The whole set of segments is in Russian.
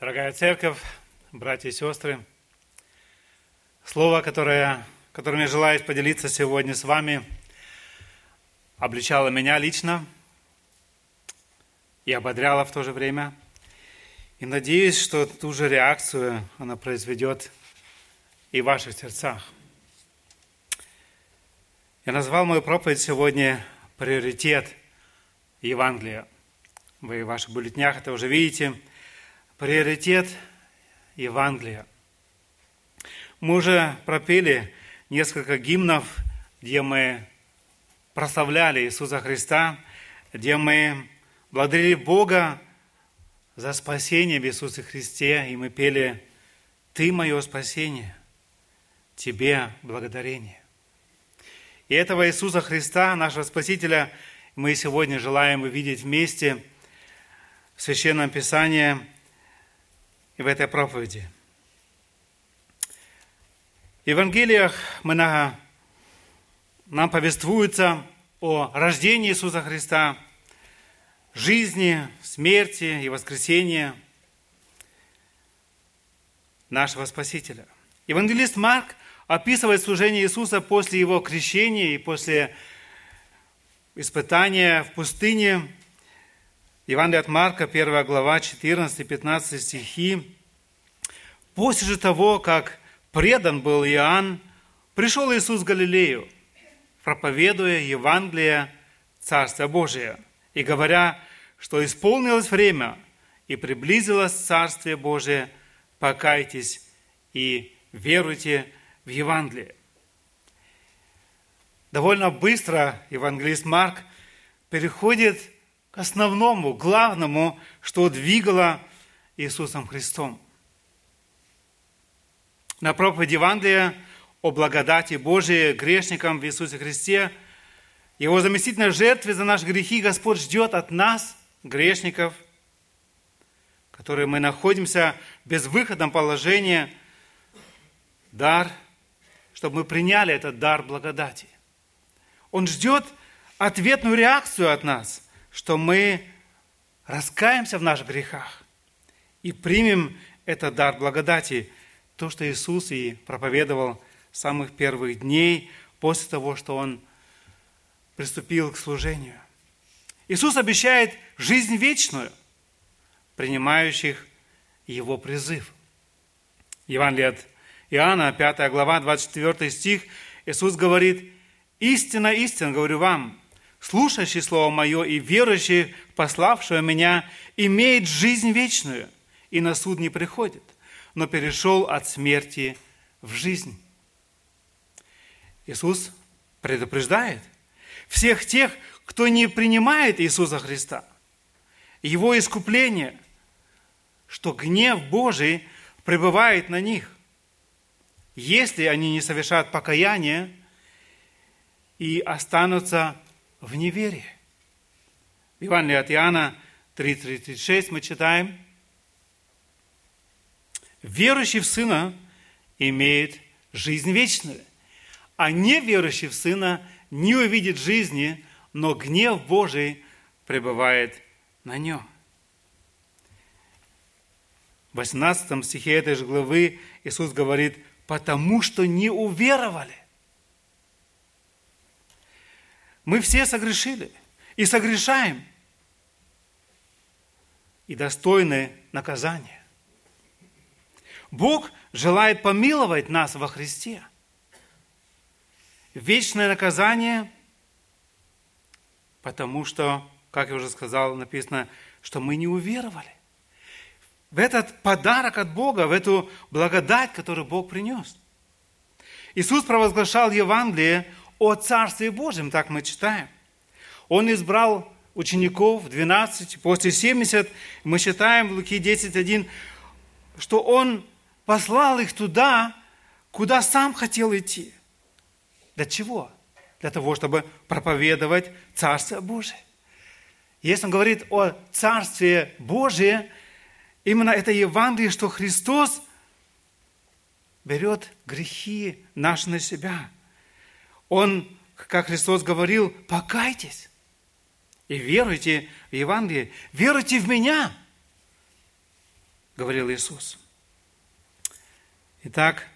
Дорогая церковь, братья и сестры, слово, которое, которым я желаю поделиться сегодня с вами, обличало меня лично и ободряло в то же время. И надеюсь, что ту же реакцию она произведет и в ваших сердцах. Я назвал мою проповедь сегодня «Приоритет Евангелия». Вы в ваших бюллетнях это уже видите – приоритет Евангелия. Мы уже пропели несколько гимнов, где мы прославляли Иисуса Христа, где мы благодарили Бога за спасение в Иисусе Христе, и мы пели «Ты мое спасение, Тебе благодарение». И этого Иисуса Христа, нашего Спасителя, мы сегодня желаем увидеть вместе в Священном Писании – в этой проповеди. В Евангелиях мы на, нам повествуется о рождении Иисуса Христа, жизни, смерти и воскресении нашего Спасителя. Евангелист Марк описывает служение Иисуса после его крещения и после испытания в пустыне – Евангелие от Марка, 1 глава, 14-15 стихи. «После же того, как предан был Иоанн, пришел Иисус в Галилею, проповедуя Евангелие Царства Божия и говоря, что исполнилось время и приблизилось Царствие Божие, покайтесь и веруйте в Евангелие». Довольно быстро евангелист Марк переходит основному, главному, что двигало Иисусом Христом. На проповеди Евангелия о благодати Божией грешникам в Иисусе Христе, Его заместительной жертве за наши грехи Господь ждет от нас, грешников, которые мы находимся в безвыходном положении, дар, чтобы мы приняли этот дар благодати. Он ждет ответную реакцию от нас – что мы раскаемся в наших грехах и примем этот дар благодати, то, что Иисус и проповедовал с самых первых дней после того, что Он приступил к служению. Иисус обещает жизнь вечную, принимающих Его призыв. Евангелие от Иоанна, 5 глава, 24 стих, Иисус говорит, «Истина, истина, говорю вам, слушающий Слово Мое и верующий пославшего Меня, имеет жизнь вечную и на суд не приходит, но перешел от смерти в жизнь. Иисус предупреждает всех тех, кто не принимает Иисуса Христа, Его искупление, что гнев Божий пребывает на них, если они не совершат покаяние и останутся в неверии. В Евангелии от Иоанна 3.36 мы читаем, «Верующий в Сына имеет жизнь вечную, а неверующий в Сына не увидит жизни, но гнев Божий пребывает на нем». В 18 стихе этой же главы Иисус говорит, «потому что не уверовали». Мы все согрешили и согрешаем, и достойны наказания. Бог желает помиловать нас во Христе. Вечное наказание, потому что, как я уже сказал, написано, что мы не уверовали в этот подарок от Бога, в эту благодать, которую Бог принес. Иисус провозглашал Евангелие о Царстве Божьем, так мы читаем. Он избрал учеников 12, после 70, мы читаем в Луки 10.1, что Он послал их туда, куда сам хотел идти. Для чего? Для того, чтобы проповедовать Царствие Божие. Если он говорит о Царстве Божие, именно это Евангелие, что Христос берет грехи наши на себя – он, как Христос говорил, покайтесь и веруйте в Евангелие, веруйте в меня, говорил Иисус. Итак,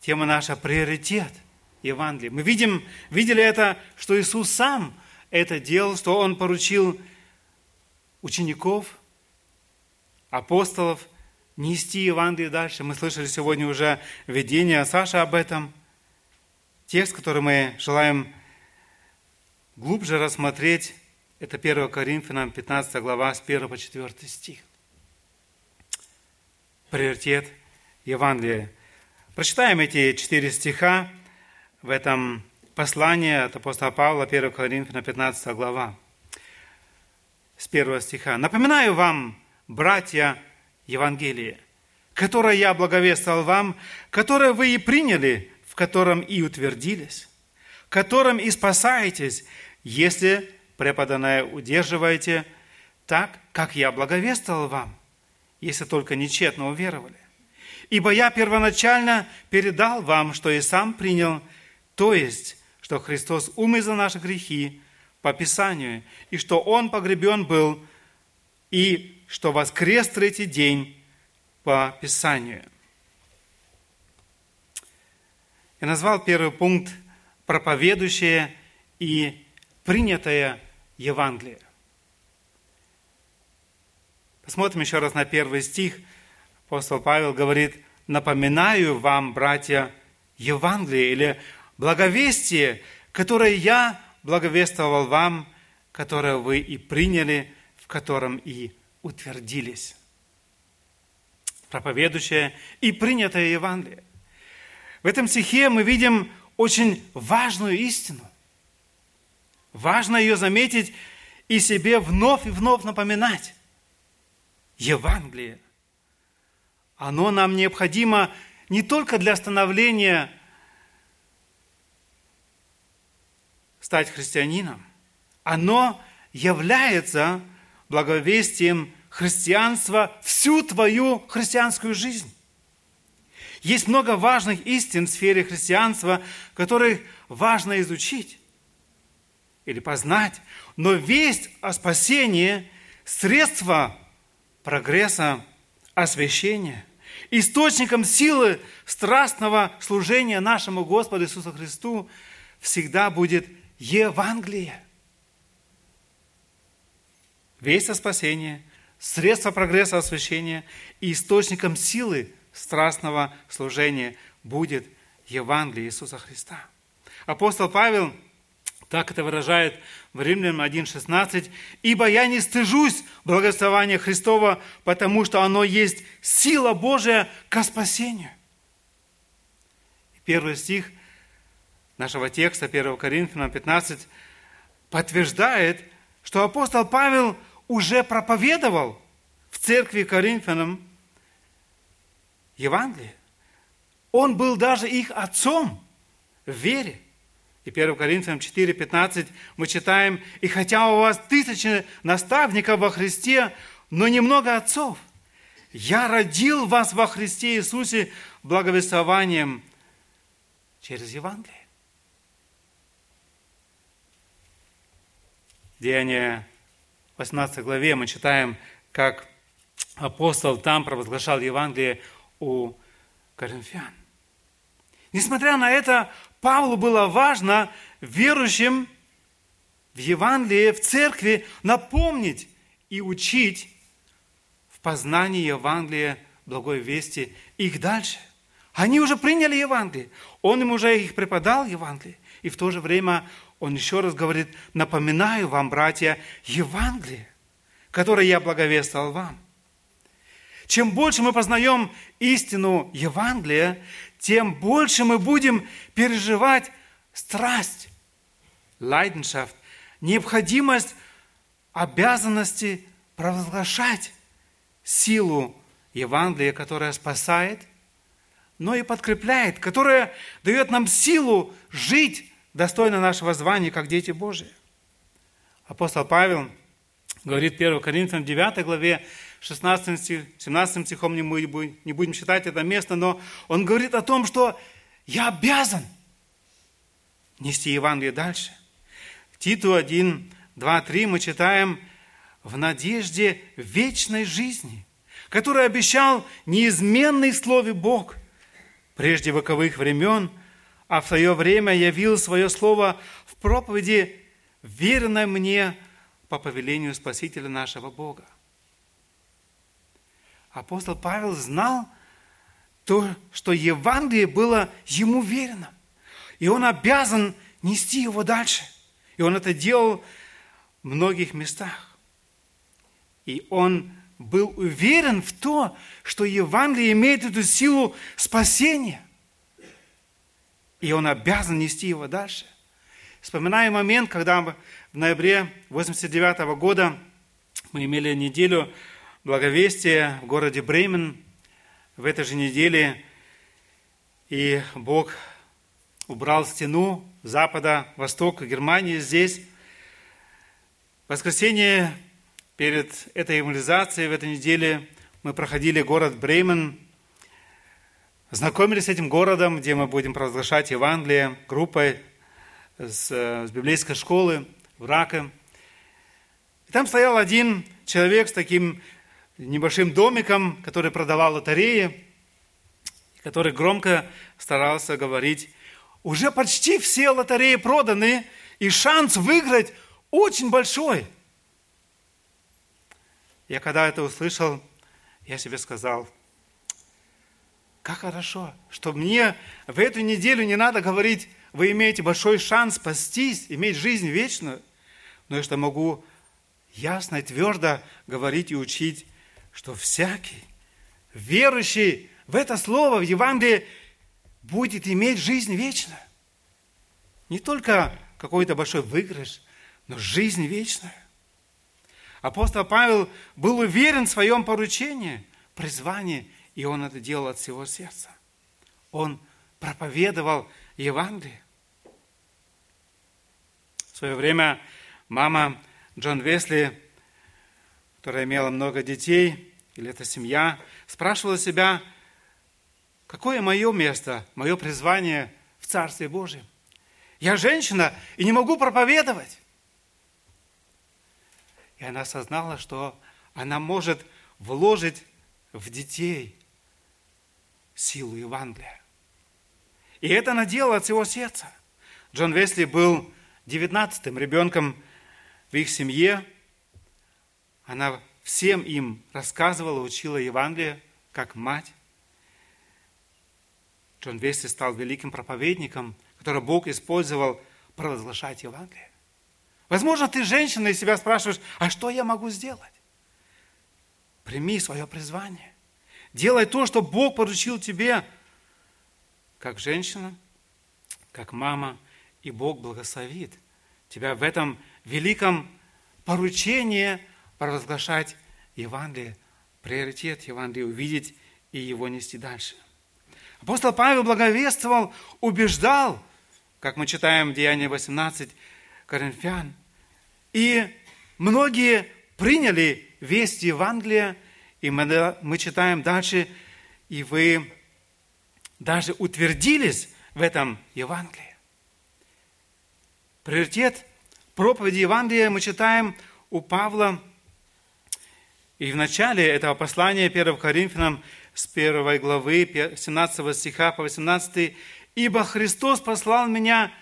тема наша – приоритет Евангелия. Мы видим, видели это, что Иисус сам это делал, что Он поручил учеников, апостолов нести Евангелие дальше. Мы слышали сегодня уже видение Саша об этом. Текст, который мы желаем глубже рассмотреть, это 1 Коринфянам 15 глава с 1 по 4 стих. Приоритет Евангелия. Прочитаем эти четыре стиха в этом послании от апостола Павла, 1 Коринфянам 15 глава с первого стиха. «Напоминаю вам, братья, Евангелие, которое я благовествовал вам, которое вы и приняли, в котором и утвердились, которым и спасаетесь, если преподанное удерживаете так, как я благовествовал вам, если только нечетно уверовали. Ибо я первоначально передал вам, что и сам принял, то есть, что Христос умер за наши грехи, по Писанию, и что Он погребен был, и что воскрес третий день по Писанию. Я назвал первый пункт «Проповедующее и принятое Евангелие». Посмотрим еще раз на первый стих. Апостол Павел говорит, «Напоминаю вам, братья, Евангелие или благовестие, которое я благовествовал вам, которое вы и приняли, в котором и утвердились. Проповедующее и принятое Евангелие. В этом стихе мы видим очень важную истину. Важно ее заметить и себе вновь и вновь напоминать. Евангелие. Оно нам необходимо не только для становления стать христианином, оно является благовестием христианства всю твою христианскую жизнь. Есть много важных истин в сфере христианства, которые важно изучить или познать, но весть о спасении – средство прогресса, освящения, источником силы страстного служения нашему Господу Иисусу Христу всегда будет – Евангелие. Весть о спасении, средство прогресса освящения и источником силы страстного служения будет Евангелие Иисуса Христа. Апостол Павел так это выражает в Римлянам 1.16. «Ибо я не стыжусь благословения Христова, потому что оно есть сила Божия ко спасению». Первый стих – нашего текста 1 Коринфянам 15 подтверждает, что апостол Павел уже проповедовал в церкви Коринфянам Евангелие. Он был даже их отцом в вере. И 1 Коринфянам 4, 15 мы читаем, «И хотя у вас тысячи наставников во Христе, но немного отцов, я родил вас во Христе Иисусе благовествованием через Евангелие». Деяния 18 главе мы читаем, как апостол там провозглашал Евангелие у коринфян. Несмотря на это, Павлу было важно верующим в Евангелие, в церкви напомнить и учить в познании Евангелия благой вести их дальше. Они уже приняли Евангелие. Он им уже их преподал Евангелие. И в то же время он еще раз говорит, напоминаю вам, братья, Евангелие, которое я благовествовал вам. Чем больше мы познаем истину Евангелия, тем больше мы будем переживать страсть, лайденшафт, необходимость, обязанности провозглашать силу Евангелия, которая спасает, но и подкрепляет, которая дает нам силу жить достойны нашего звания, как дети Божии. Апостол Павел говорит 1 Коринфянам 9 главе, 16, 17 стихом не будем, не будем читать это место, но он говорит о том, что я обязан нести Евангелие дальше. Титу 1, 2, 3 мы читаем в надежде вечной жизни, который обещал неизменный Слове Бог прежде вековых времен, а в свое время явил свое Слово в проповеди, веренной мне по повелению Спасителя нашего Бога. Апостол Павел знал то, что Евангелие было ему верено. И он обязан нести его дальше. И он это делал в многих местах. И он был уверен в то, что Евангелие имеет эту силу спасения. И он обязан нести его дальше. Вспоминаю момент, когда в ноябре 89 года мы имели неделю благовестия в городе Бремен. В этой же неделе и Бог убрал стену запада, востока Германии здесь. В воскресенье перед этой иммунизацией в этой неделе мы проходили город Бремен, знакомились с этим городом, где мы будем провозглашать Евангелие группой с, с библейской школы в Раке. И там стоял один человек с таким небольшим домиком, который продавал лотереи, который громко старался говорить, уже почти все лотереи проданы, и шанс выиграть очень большой. Я когда это услышал, я себе сказал, как хорошо, что мне в эту неделю не надо говорить, вы имеете большой шанс спастись, иметь жизнь вечную, но я что могу ясно и твердо говорить и учить, что всякий верующий в это слово, в Евангелие, будет иметь жизнь вечную. Не только какой-то большой выигрыш, но жизнь вечная. Апостол Павел был уверен в своем поручении, призвании, и он это делал от всего сердца. Он проповедовал Евангелие. В свое время мама Джон Весли которая имела много детей, или эта семья, спрашивала себя, какое мое место, мое призвание в Царстве Божьем? Я женщина и не могу проповедовать. И она осознала, что она может вложить в детей силу Евангелия. И это она делала от всего сердца. Джон Весли был девятнадцатым ребенком в их семье, она всем им рассказывала, учила Евангелие, как мать. Джон Вести стал великим проповедником, которого Бог использовал провозглашать Евангелие. Возможно, ты женщина и себя спрашиваешь, а что я могу сделать? Прими свое призвание. Делай то, что Бог поручил тебе, как женщина, как мама, и Бог благословит тебя в этом великом поручении – провозглашать Евангелие, приоритет Евангелия, увидеть и его нести дальше. Апостол Павел благовествовал, убеждал, как мы читаем в Деянии 18 Коринфян. И многие приняли весть Евангелия, и мы, мы читаем дальше, и вы даже утвердились в этом Евангелии. Приоритет проповеди Евангелия мы читаем у Павла – и в начале этого послания 1 Коринфянам с 1 главы 17 стиха по 18 «Ибо Христос послал меня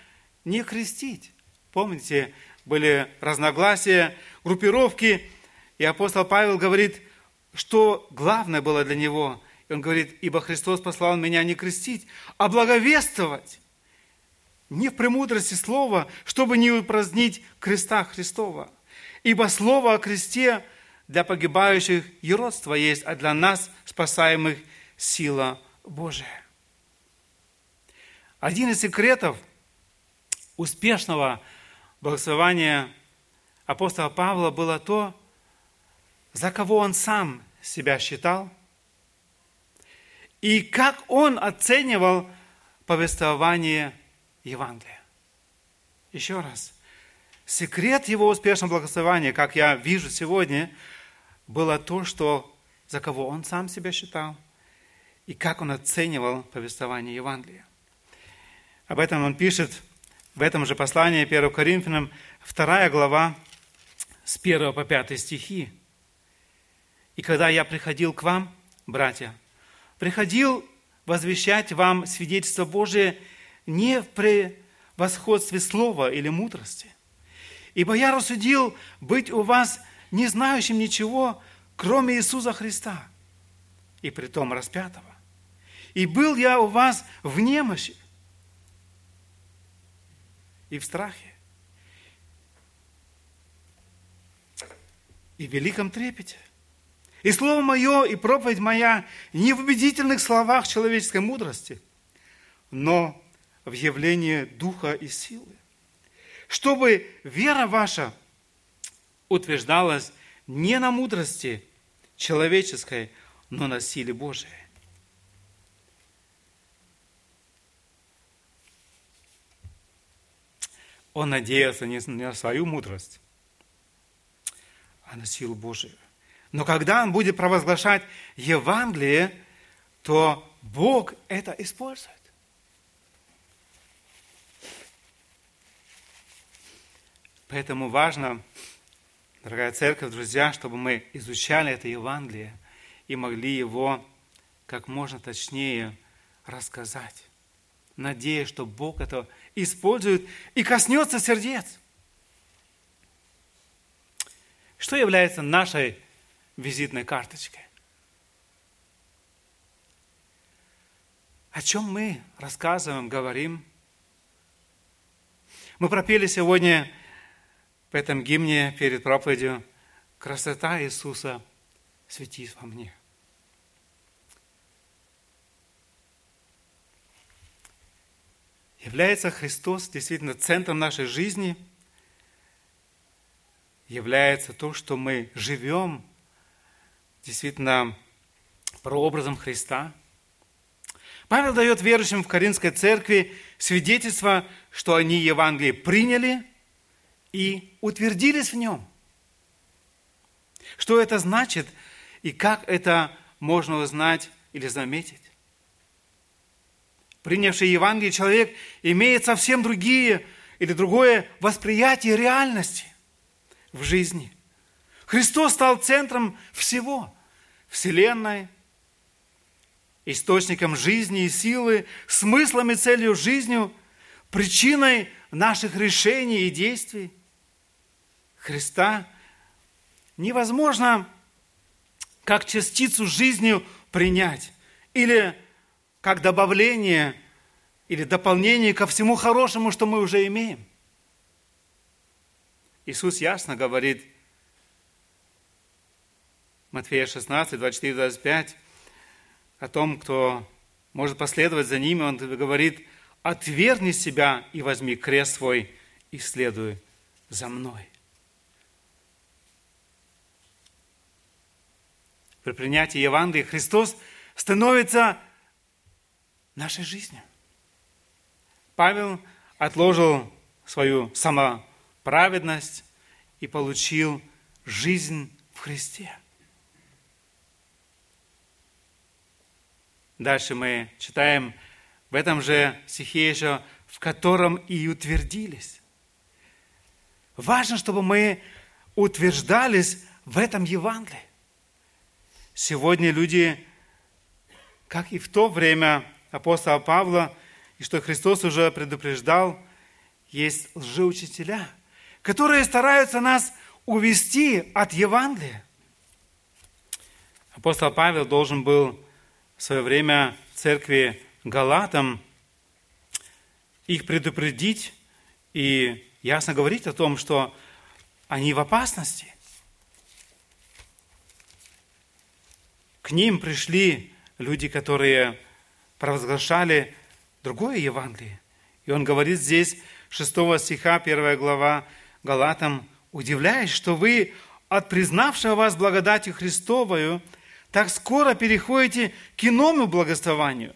не крестить». Помните, были разногласия, группировки, и апостол Павел говорит, что главное было для него. И он говорит, ибо Христос послал меня не крестить, а благовествовать. Не в премудрости слова, чтобы не упразднить креста Христова. Ибо слово о кресте – для погибающих юродство есть, а для нас, спасаемых, сила Божия. Один из секретов успешного благословения апостола Павла было то, за кого он сам себя считал, и как он оценивал повествование Евангелия. Еще раз. Секрет его успешного благословения, как я вижу сегодня – было то, что за кого он сам себя считал и как он оценивал повествование Евангелия. Об этом он пишет в этом же послании 1 Коринфянам, 2 глава, с 1 по 5 стихи. И когда я приходил к вам, братья, приходил возвещать вам свидетельство Божие не в превосходстве слова или мудрости. Ибо я рассудил быть у вас не знающим ничего, кроме Иисуса Христа, и притом распятого. И был я у вас в немощи и в страхе, и в великом трепете. И слово мое, и проповедь моя не в убедительных словах человеческой мудрости, но в явлении духа и силы. Чтобы вера ваша утверждалась не на мудрости человеческой, но на силе Божией. Он надеялся не на свою мудрость, а на силу Божию. Но когда он будет провозглашать Евангелие, то Бог это использует. Поэтому важно, дорогая церковь, друзья, чтобы мы изучали это Евангелие и могли его как можно точнее рассказать, надеясь, что Бог это использует и коснется сердец. Что является нашей визитной карточкой? О чем мы рассказываем, говорим? Мы пропели сегодня в этом гимне перед проповедью «Красота Иисуса светит во мне». Является Христос действительно центром нашей жизни, является то, что мы живем действительно прообразом Христа. Павел дает верующим в Каринской церкви свидетельство, что они Евангелие приняли и утвердились в нем. Что это значит и как это можно узнать или заметить? Принявший Евангелие человек имеет совсем другие или другое восприятие реальности в жизни. Христос стал центром всего, Вселенной, источником жизни и силы, смыслом и целью жизни, причиной наших решений и действий. Христа невозможно как частицу жизни принять или как добавление или дополнение ко всему хорошему, что мы уже имеем. Иисус ясно говорит, Матфея 16, 24, 25, о том, кто может последовать за ними, он говорит, отвергни себя и возьми крест свой и следуй за мной. При принятии Евангелия Христос становится нашей жизнью. Павел отложил свою самоправедность и получил жизнь в Христе. Дальше мы читаем в этом же стихе еще, в котором и утвердились. Важно, чтобы мы утверждались в этом Евангелии. Сегодня люди, как и в то время, апостола Павла, и что Христос уже предупреждал, есть лжеучителя, которые стараются нас увести от Евангелия. Апостол Павел должен был в свое время церкви Галатам их предупредить и ясно говорить о том, что они в опасности. К ним пришли люди, которые провозглашали другое Евангелие. И он говорит здесь, 6 стиха, 1 глава Галатам, удивляясь, что вы от признавшего вас благодатью Христовою так скоро переходите к иному благословению.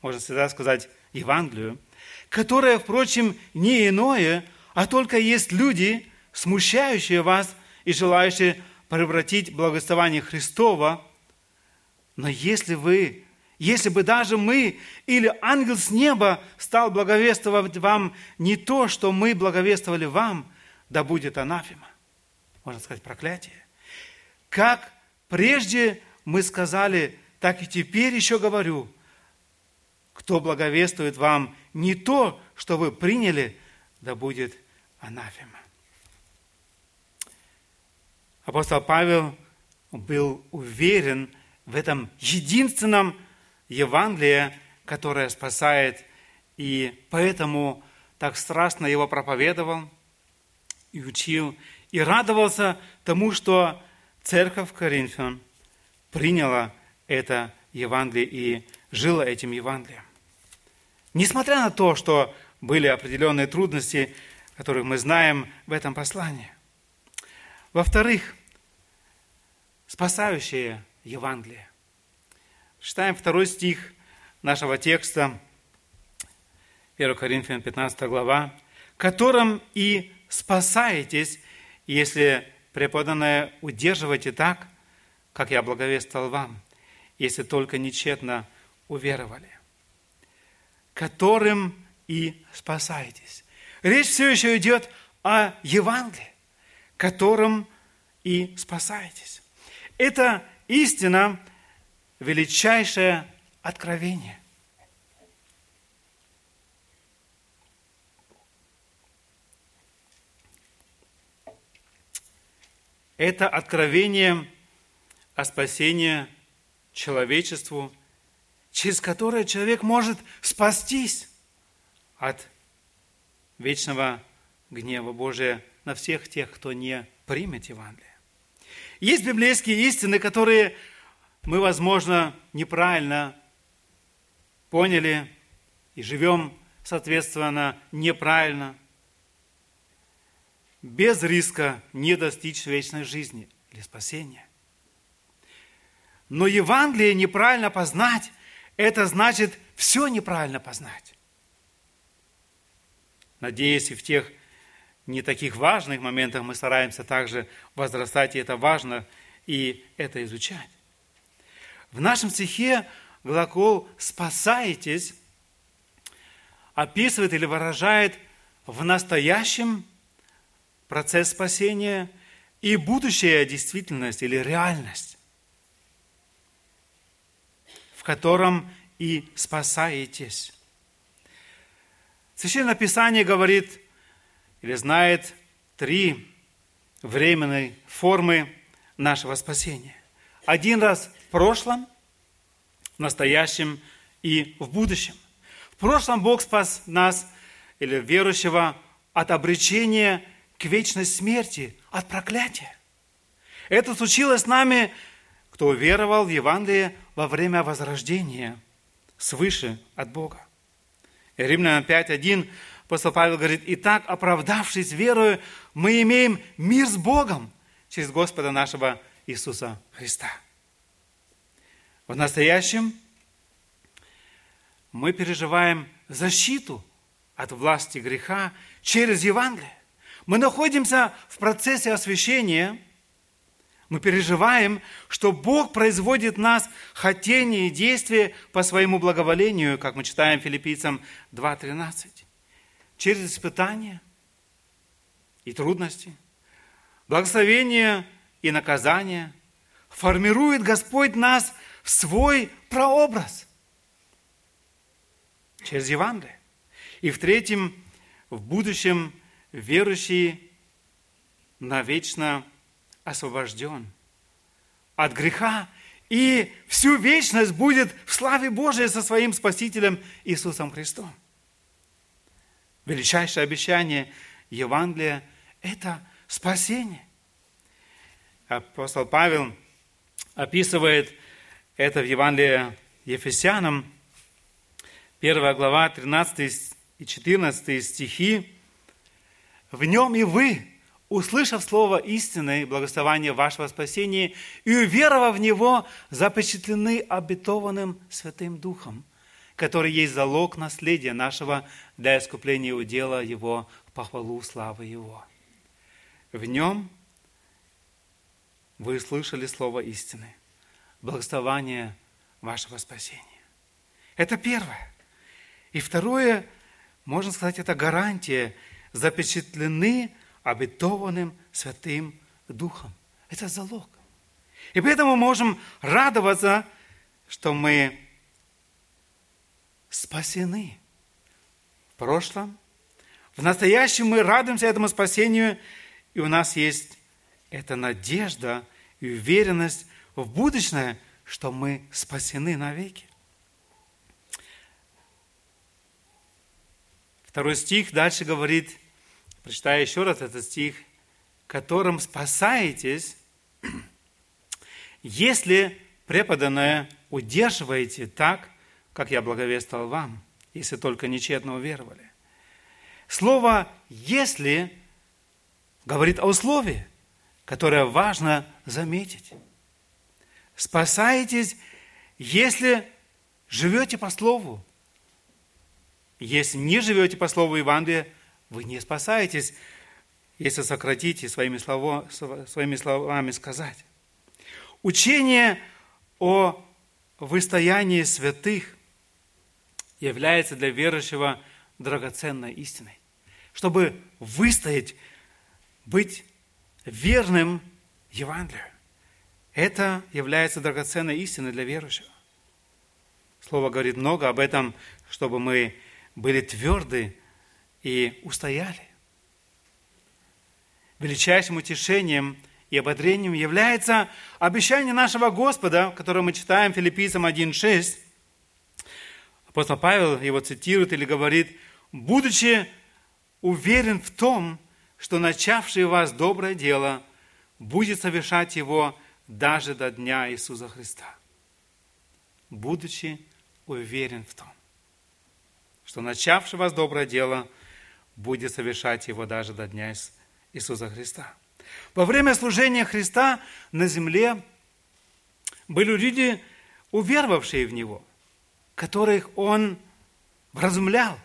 Можно всегда сказать Евангелию, которое, впрочем, не иное, а только есть люди, смущающие вас и желающие превратить благословение Христова. Но если вы если бы даже мы или ангел с неба стал благовествовать вам не то, что мы благовествовали вам, да будет анафема. Можно сказать, проклятие. как прежде мы сказали, так и теперь еще говорю, кто благовествует вам не то, что вы приняли, да будет анафема. Апостол Павел был уверен в этом единственном Евангелии, которое спасает, и поэтому так страстно его проповедовал и учил, и радовался тому, что церковь Коринфян приняла это Евангелие и жила этим Евангелием. Несмотря на то, что были определенные трудности, которых мы знаем в этом послании. Во-вторых, спасающее Евангелие. Читаем второй стих нашего текста, 1 Коринфян 15 глава, которым и спасаетесь, если преподанное удерживаете так, как я благовествовал вам, если только нечетно уверовали, которым и спасаетесь. Речь все еще идет о Евангелии, которым и спасаетесь. Это истина величайшее откровение. Это откровение о спасении человечеству, через которое человек может спастись от вечного гнева Божия на всех тех, кто не примет Евангелие. Есть библейские истины, которые мы, возможно, неправильно поняли и живем, соответственно, неправильно, без риска не достичь вечной жизни или спасения. Но Евангелие неправильно познать, это значит все неправильно познать. Надеюсь, и в тех не таких важных моментах мы стараемся также возрастать, и это важно, и это изучать. В нашем стихе глагол «спасаетесь» описывает или выражает в настоящем процесс спасения и будущая действительность или реальность, в котором и спасаетесь. Священное Писание говорит или знает три временной формы нашего спасения. Один раз в прошлом, в настоящем и в будущем. В прошлом Бог спас нас, или верующего, от обречения к вечной смерти, от проклятия. Это случилось с нами, кто веровал в Евангелие во время возрождения свыше от Бога. Римлянам 5.1 апостол Павел говорит, «Итак, оправдавшись верою, мы имеем мир с Богом через Господа нашего Иисуса Христа». В настоящем мы переживаем защиту от власти греха через Евангелие. Мы находимся в процессе освящения – мы переживаем, что Бог производит нас хотение и действие по своему благоволению, как мы читаем филиппийцам 2.13. Через испытания и трудности, благословение и наказание формирует Господь нас в свой прообраз через Евангелие. И в третьем, в будущем верующий навечно освобожден от греха и всю вечность будет в славе Божией со своим Спасителем Иисусом Христом. Величайшее обещание Евангелия – это спасение. Апостол Павел описывает это в Евангелии Ефесянам, 1 глава, 13 и 14 стихи. «В нем и вы, услышав слово истины и благословения вашего спасения и уверовав в него, запечатлены обетованным Святым Духом, который есть залог наследия нашего для искупления удела его в похвалу славы его. В нем вы слышали слово истины, благословение вашего спасения. Это первое. И второе, можно сказать, это гарантия, запечатлены обетованным Святым Духом. Это залог. И поэтому можем радоваться, что мы спасены. В прошлом, в настоящем мы радуемся этому спасению, и у нас есть эта надежда и уверенность в будущее, что мы спасены навеки. Второй стих дальше говорит, прочитаю еще раз этот стих, которым спасаетесь, если преподанное удерживаете так, как я благовествовал вам, если только нечетно уверовали. Слово «если» говорит о условии, которое важно заметить. Спасаетесь, если живете по слову. Если не живете по слову Евангелия, вы не спасаетесь, если сократите своими, слово, своими словами сказать. Учение о выстоянии святых является для верующего драгоценной истиной. Чтобы выстоять, быть верным Евангелию. Это является драгоценной истиной для верующего. Слово говорит много об этом, чтобы мы были тверды и устояли. Величайшим утешением и ободрением является обещание нашего Господа, которое мы читаем Филиппийцам 1.6. Апостол Павел его цитирует или говорит, «Будучи уверен в том, что начавший вас доброе дело будет совершать его даже до дня Иисуса Христа». Будучи уверен в том, что начавший вас доброе дело будет совершать его даже до дня Иисуса Христа. Во время служения Христа на земле были люди, уверовавшие в Него, которых Он вразумлял.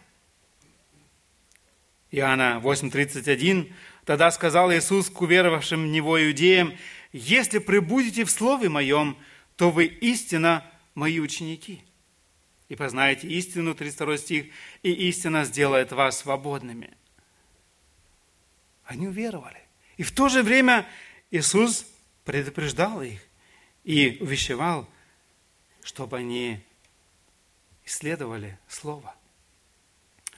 Иоанна 8:31 Тогда сказал Иисус к уверовавшим в Него иудеям, «Если пребудете в Слове Моем, то вы истинно Мои ученики, и познаете истину, 32 стих, и истина сделает вас свободными». Они уверовали. И в то же время Иисус предупреждал их и увещевал, чтобы они исследовали Слово.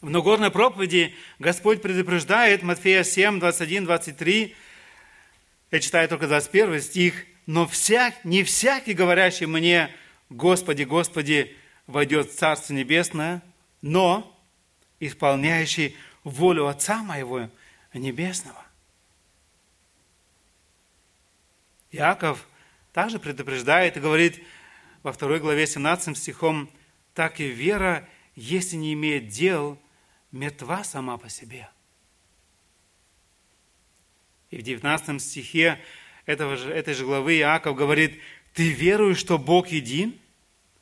В Нагорной проповеди Господь предупреждает Матфея 7, 21, 23, я читаю только 21 стих, «Но всяк, не всякий, говорящий мне, Господи, Господи, войдет в Царство Небесное, но исполняющий волю Отца Моего Небесного». Иаков также предупреждает и говорит во второй главе 17 стихом, «Так и вера, если не имеет дел, мертва сама по себе». И в 19 стихе этого же, этой же главы Иаков говорит, «Ты веруешь, что Бог един?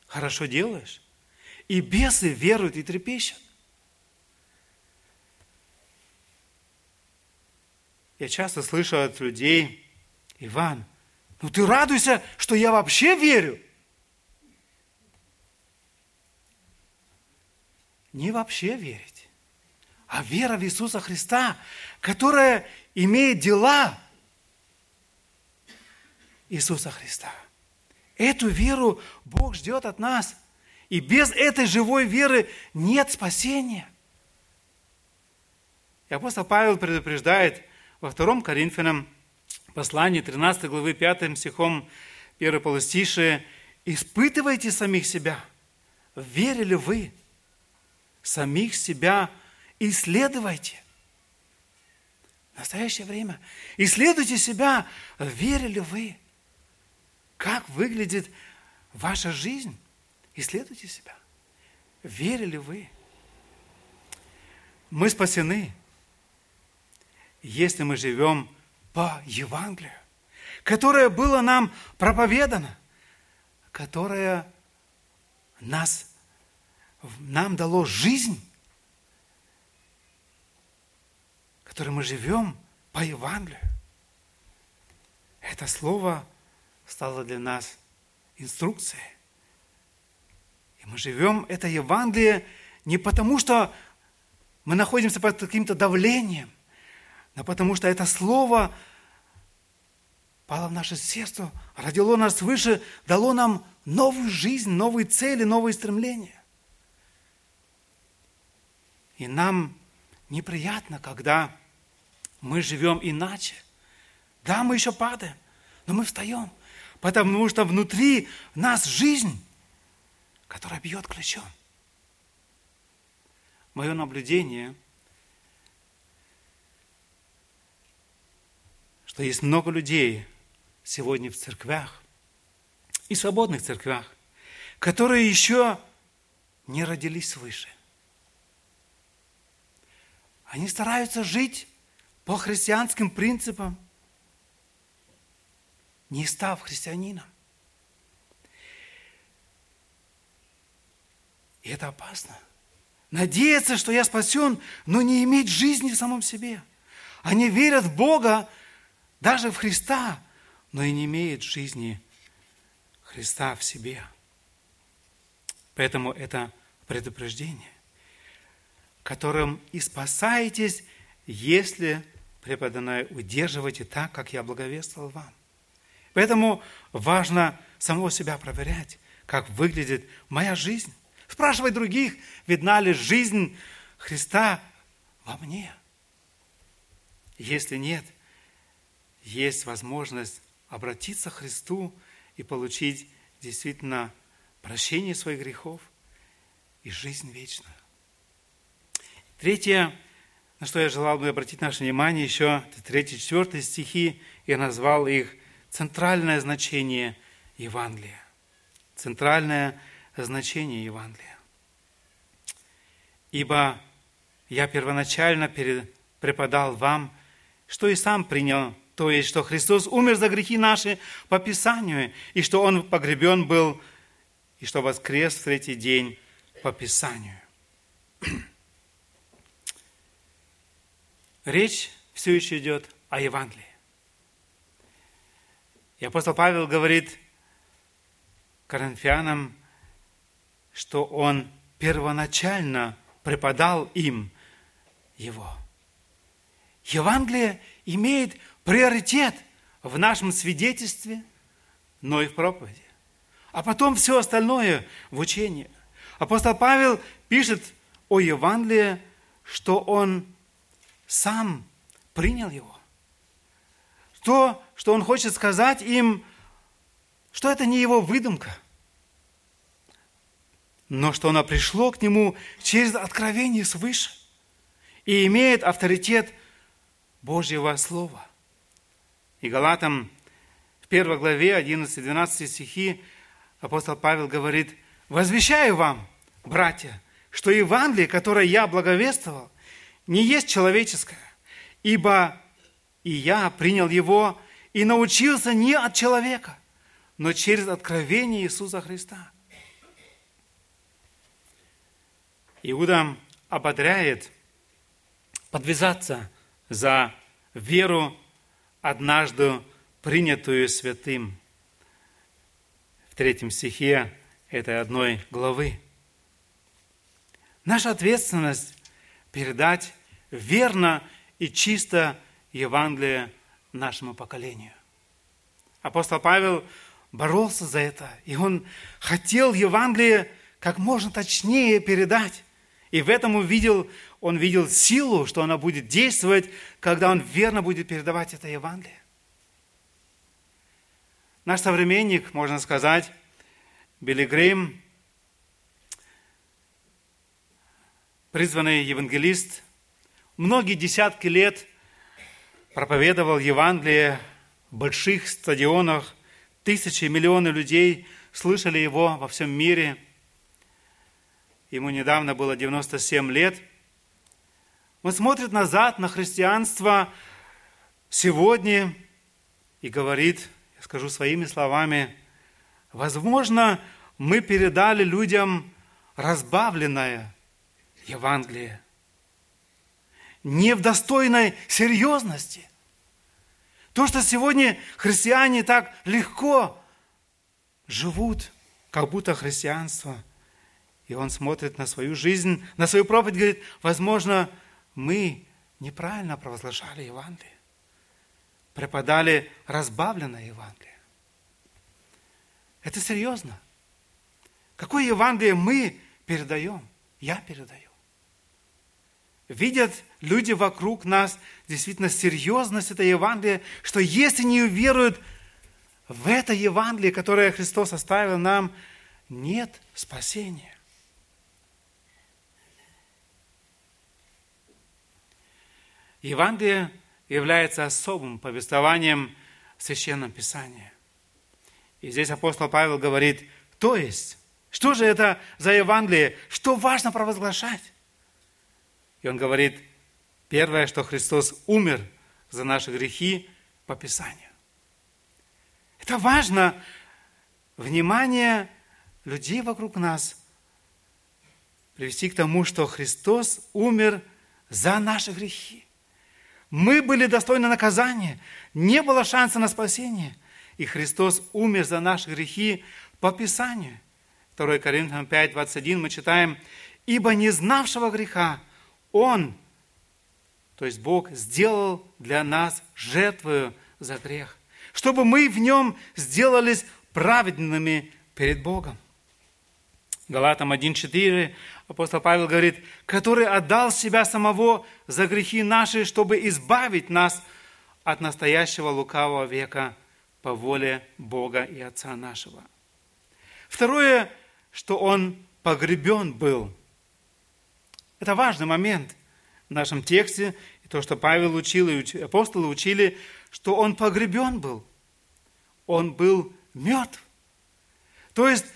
Хорошо делаешь. И бесы веруют и трепещут». Я часто слышу от людей, Иван – ну ты радуйся, что я вообще верю. Не вообще верить, а вера в Иисуса Христа, которая имеет дела Иисуса Христа. Эту веру Бог ждет от нас. И без этой живой веры нет спасения. И апостол Павел предупреждает во 2 Коринфянам послании 13 главы 5 стихом 1 полустишие «Испытывайте самих себя, верили вы, самих себя исследуйте». В настоящее время исследуйте себя, верили вы, как выглядит ваша жизнь. Исследуйте себя. Верили вы? Мы спасены, если мы живем по Евангелию, которое было нам проповедано, которое нас, нам дало жизнь, которой мы живем по Евангелию. Это слово стало для нас инструкцией. И мы живем это Евангелие не потому, что мы находимся под каким-то давлением, но потому что это слово пало в наше сердце, родило нас свыше, дало нам новую жизнь, новые цели, новые стремления. И нам неприятно, когда мы живем иначе. Да, мы еще падаем, но мы встаем, потому что внутри нас жизнь, которая бьет ключом. Мое наблюдение, что есть много людей сегодня в церквях и свободных церквях, которые еще не родились свыше. Они стараются жить по христианским принципам, не став христианином. И это опасно. Надеяться, что я спасен, но не иметь жизни в самом себе. Они верят в Бога, даже в Христа, но и не имеют жизни Христа в себе. Поэтому это предупреждение которым и спасаетесь, если преподанное удерживаете так, как я благовествовал вам. Поэтому важно самого себя проверять, как выглядит моя жизнь. Спрашивать других, видна ли жизнь Христа во мне. Если нет, есть возможность обратиться к Христу и получить действительно прощение своих грехов и жизнь вечную. Третье, на что я желал бы обратить наше внимание, еще третий, четвертый стихи, я назвал их центральное значение Евангелия. Центральное значение Евангелия. Ибо я первоначально преподал вам, что и сам принял, то есть, что Христос умер за грехи наши по Писанию, и что Он погребен был, и что воскрес в третий день по Писанию. Речь все еще идет о Евангелии. И апостол Павел говорит коринфянам, что он первоначально преподал им его. Евангелие имеет приоритет в нашем свидетельстве, но и в проповеди. А потом все остальное в учении. Апостол Павел пишет о Евангелии, что он сам принял его. То, что он хочет сказать им, что это не его выдумка, но что оно пришло к нему через откровение свыше и имеет авторитет Божьего Слова. И Галатам в первой главе 11-12 стихи апостол Павел говорит, «Возвещаю вам, братья, что Евангелие, которое я благовествовал, не есть человеческое, ибо и я принял его и научился не от человека, но через откровение Иисуса Христа. Иуда ободряет подвязаться за веру, однажды принятую святым. В третьем стихе этой одной главы. Наша ответственность передать верно и чисто Евангелие нашему поколению. Апостол Павел боролся за это, и он хотел Евангелие как можно точнее передать. И в этом увидел, он видел силу, что она будет действовать, когда он верно будет передавать это Евангелие. Наш современник, можно сказать, Билли Грейм, призванный евангелист, многие десятки лет проповедовал Евангелие в больших стадионах, тысячи, миллионы людей слышали его во всем мире. Ему недавно было 97 лет. Он смотрит назад на христианство сегодня и говорит, я скажу своими словами, возможно, мы передали людям разбавленное Евангелие – не в достойной серьезности. То, что сегодня христиане так легко живут, как будто христианство. И он смотрит на свою жизнь, на свою проповедь, говорит, возможно, мы неправильно провозглашали Евангелие. преподали разбавленное Евангелие. Это серьезно. Какое Евангелие мы передаем? Я передаю. Видят люди вокруг нас действительно серьезность этого Евангелия, что если не уверуют в это Евангелие, которое Христос оставил нам, нет спасения. Евангелие является особым повествованием в Священном Писании. И здесь апостол Павел говорит, то есть, что же это за Евангелие, что важно провозглашать? И он говорит, первое, что Христос умер за наши грехи по Писанию. Это важно, внимание людей вокруг нас привести к тому, что Христос умер за наши грехи. Мы были достойны наказания, не было шанса на спасение. И Христос умер за наши грехи по Писанию. 2 Коринфянам 5, 21 мы читаем, «Ибо не знавшего греха Он, то есть Бог, сделал для нас жертвою за грех, чтобы мы в Нем сделались праведными перед Богом». Галатам 1.4 апостол Павел говорит, который отдал себя самого за грехи наши, чтобы избавить нас от настоящего лукавого века по воле Бога и Отца нашего. Второе, что он погребен был. Это важный момент в нашем тексте, и то, что Павел учил, и апостолы учили, что он погребен был. Он был мертв. То есть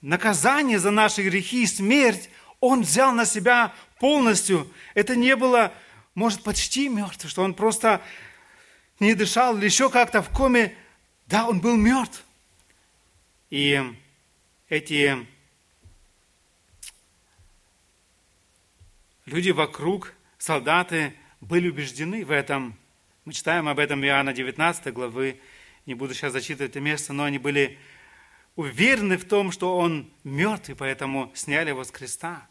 наказание за наши грехи и смерть он взял на себя полностью. Это не было, может, почти мертв, что он просто не дышал или еще как-то в коме. Да, он был мертв. И эти люди вокруг, солдаты, были убеждены в этом. Мы читаем об этом Иоанна 19 главы. Не буду сейчас зачитывать это место, но они были уверены в том, что он мертв, и поэтому сняли его с креста.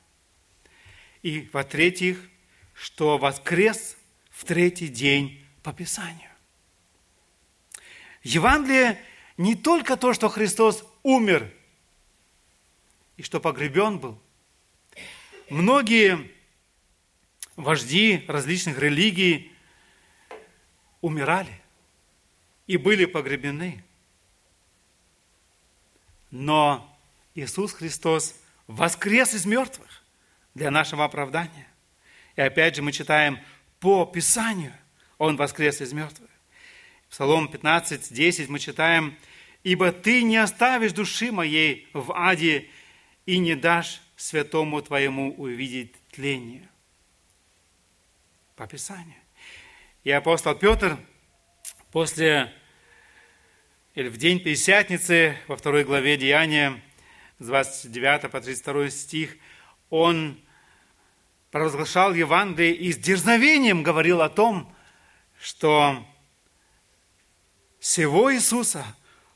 И, во-третьих, что воскрес в третий день по Писанию. Евангелие не только то, что Христос умер и что погребен был. Многие вожди различных религий умирали и были погребены. Но Иисус Христос воскрес из мертвых для нашего оправдания. И опять же мы читаем по Писанию, Он воскрес из мертвых. Псалом 15, 10 мы читаем, «Ибо Ты не оставишь души моей в аде и не дашь святому Твоему увидеть тление». По Писанию. И апостол Петр после или в день Пятидесятницы во второй главе Деяния, с 29 по 32 стих, он провозглашал Евангелие и с дерзновением говорил о том, что всего Иисуса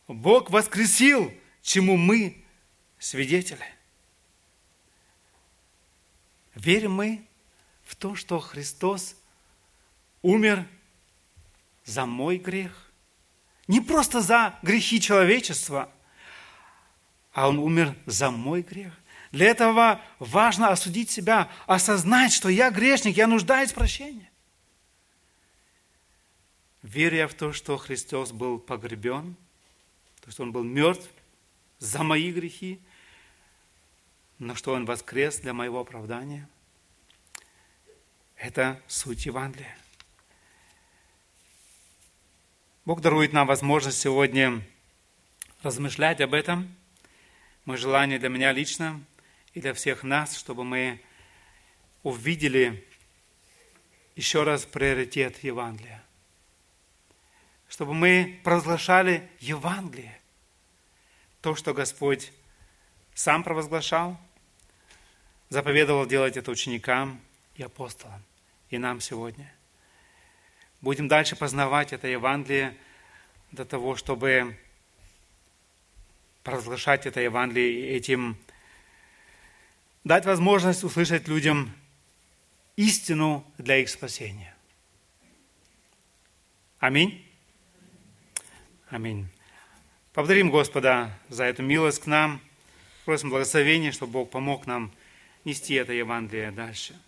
Бог воскресил, чему мы свидетели. Верим мы в то, что Христос умер за мой грех, не просто за грехи человечества, а Он умер за мой грех. Для этого важно осудить себя, осознать, что я грешник, я нуждаюсь в прощении. Веря в то, что Христос был погребен, то, что Он был мертв за мои грехи, но что Он воскрес для моего оправдания. Это суть Евангелия. Бог дарует нам возможность сегодня размышлять об этом. Мое желание для меня лично – и для всех нас, чтобы мы увидели еще раз приоритет Евангелия. Чтобы мы провозглашали Евангелие. То, что Господь сам провозглашал, заповедовал делать это ученикам и апостолам, и нам сегодня. Будем дальше познавать это Евангелие до того, чтобы провозглашать это Евангелие этим дать возможность услышать людям истину для их спасения. Аминь. Аминь. Поблагодарим Господа за эту милость к нам. Просим благословения, чтобы Бог помог нам нести это Евангелие дальше.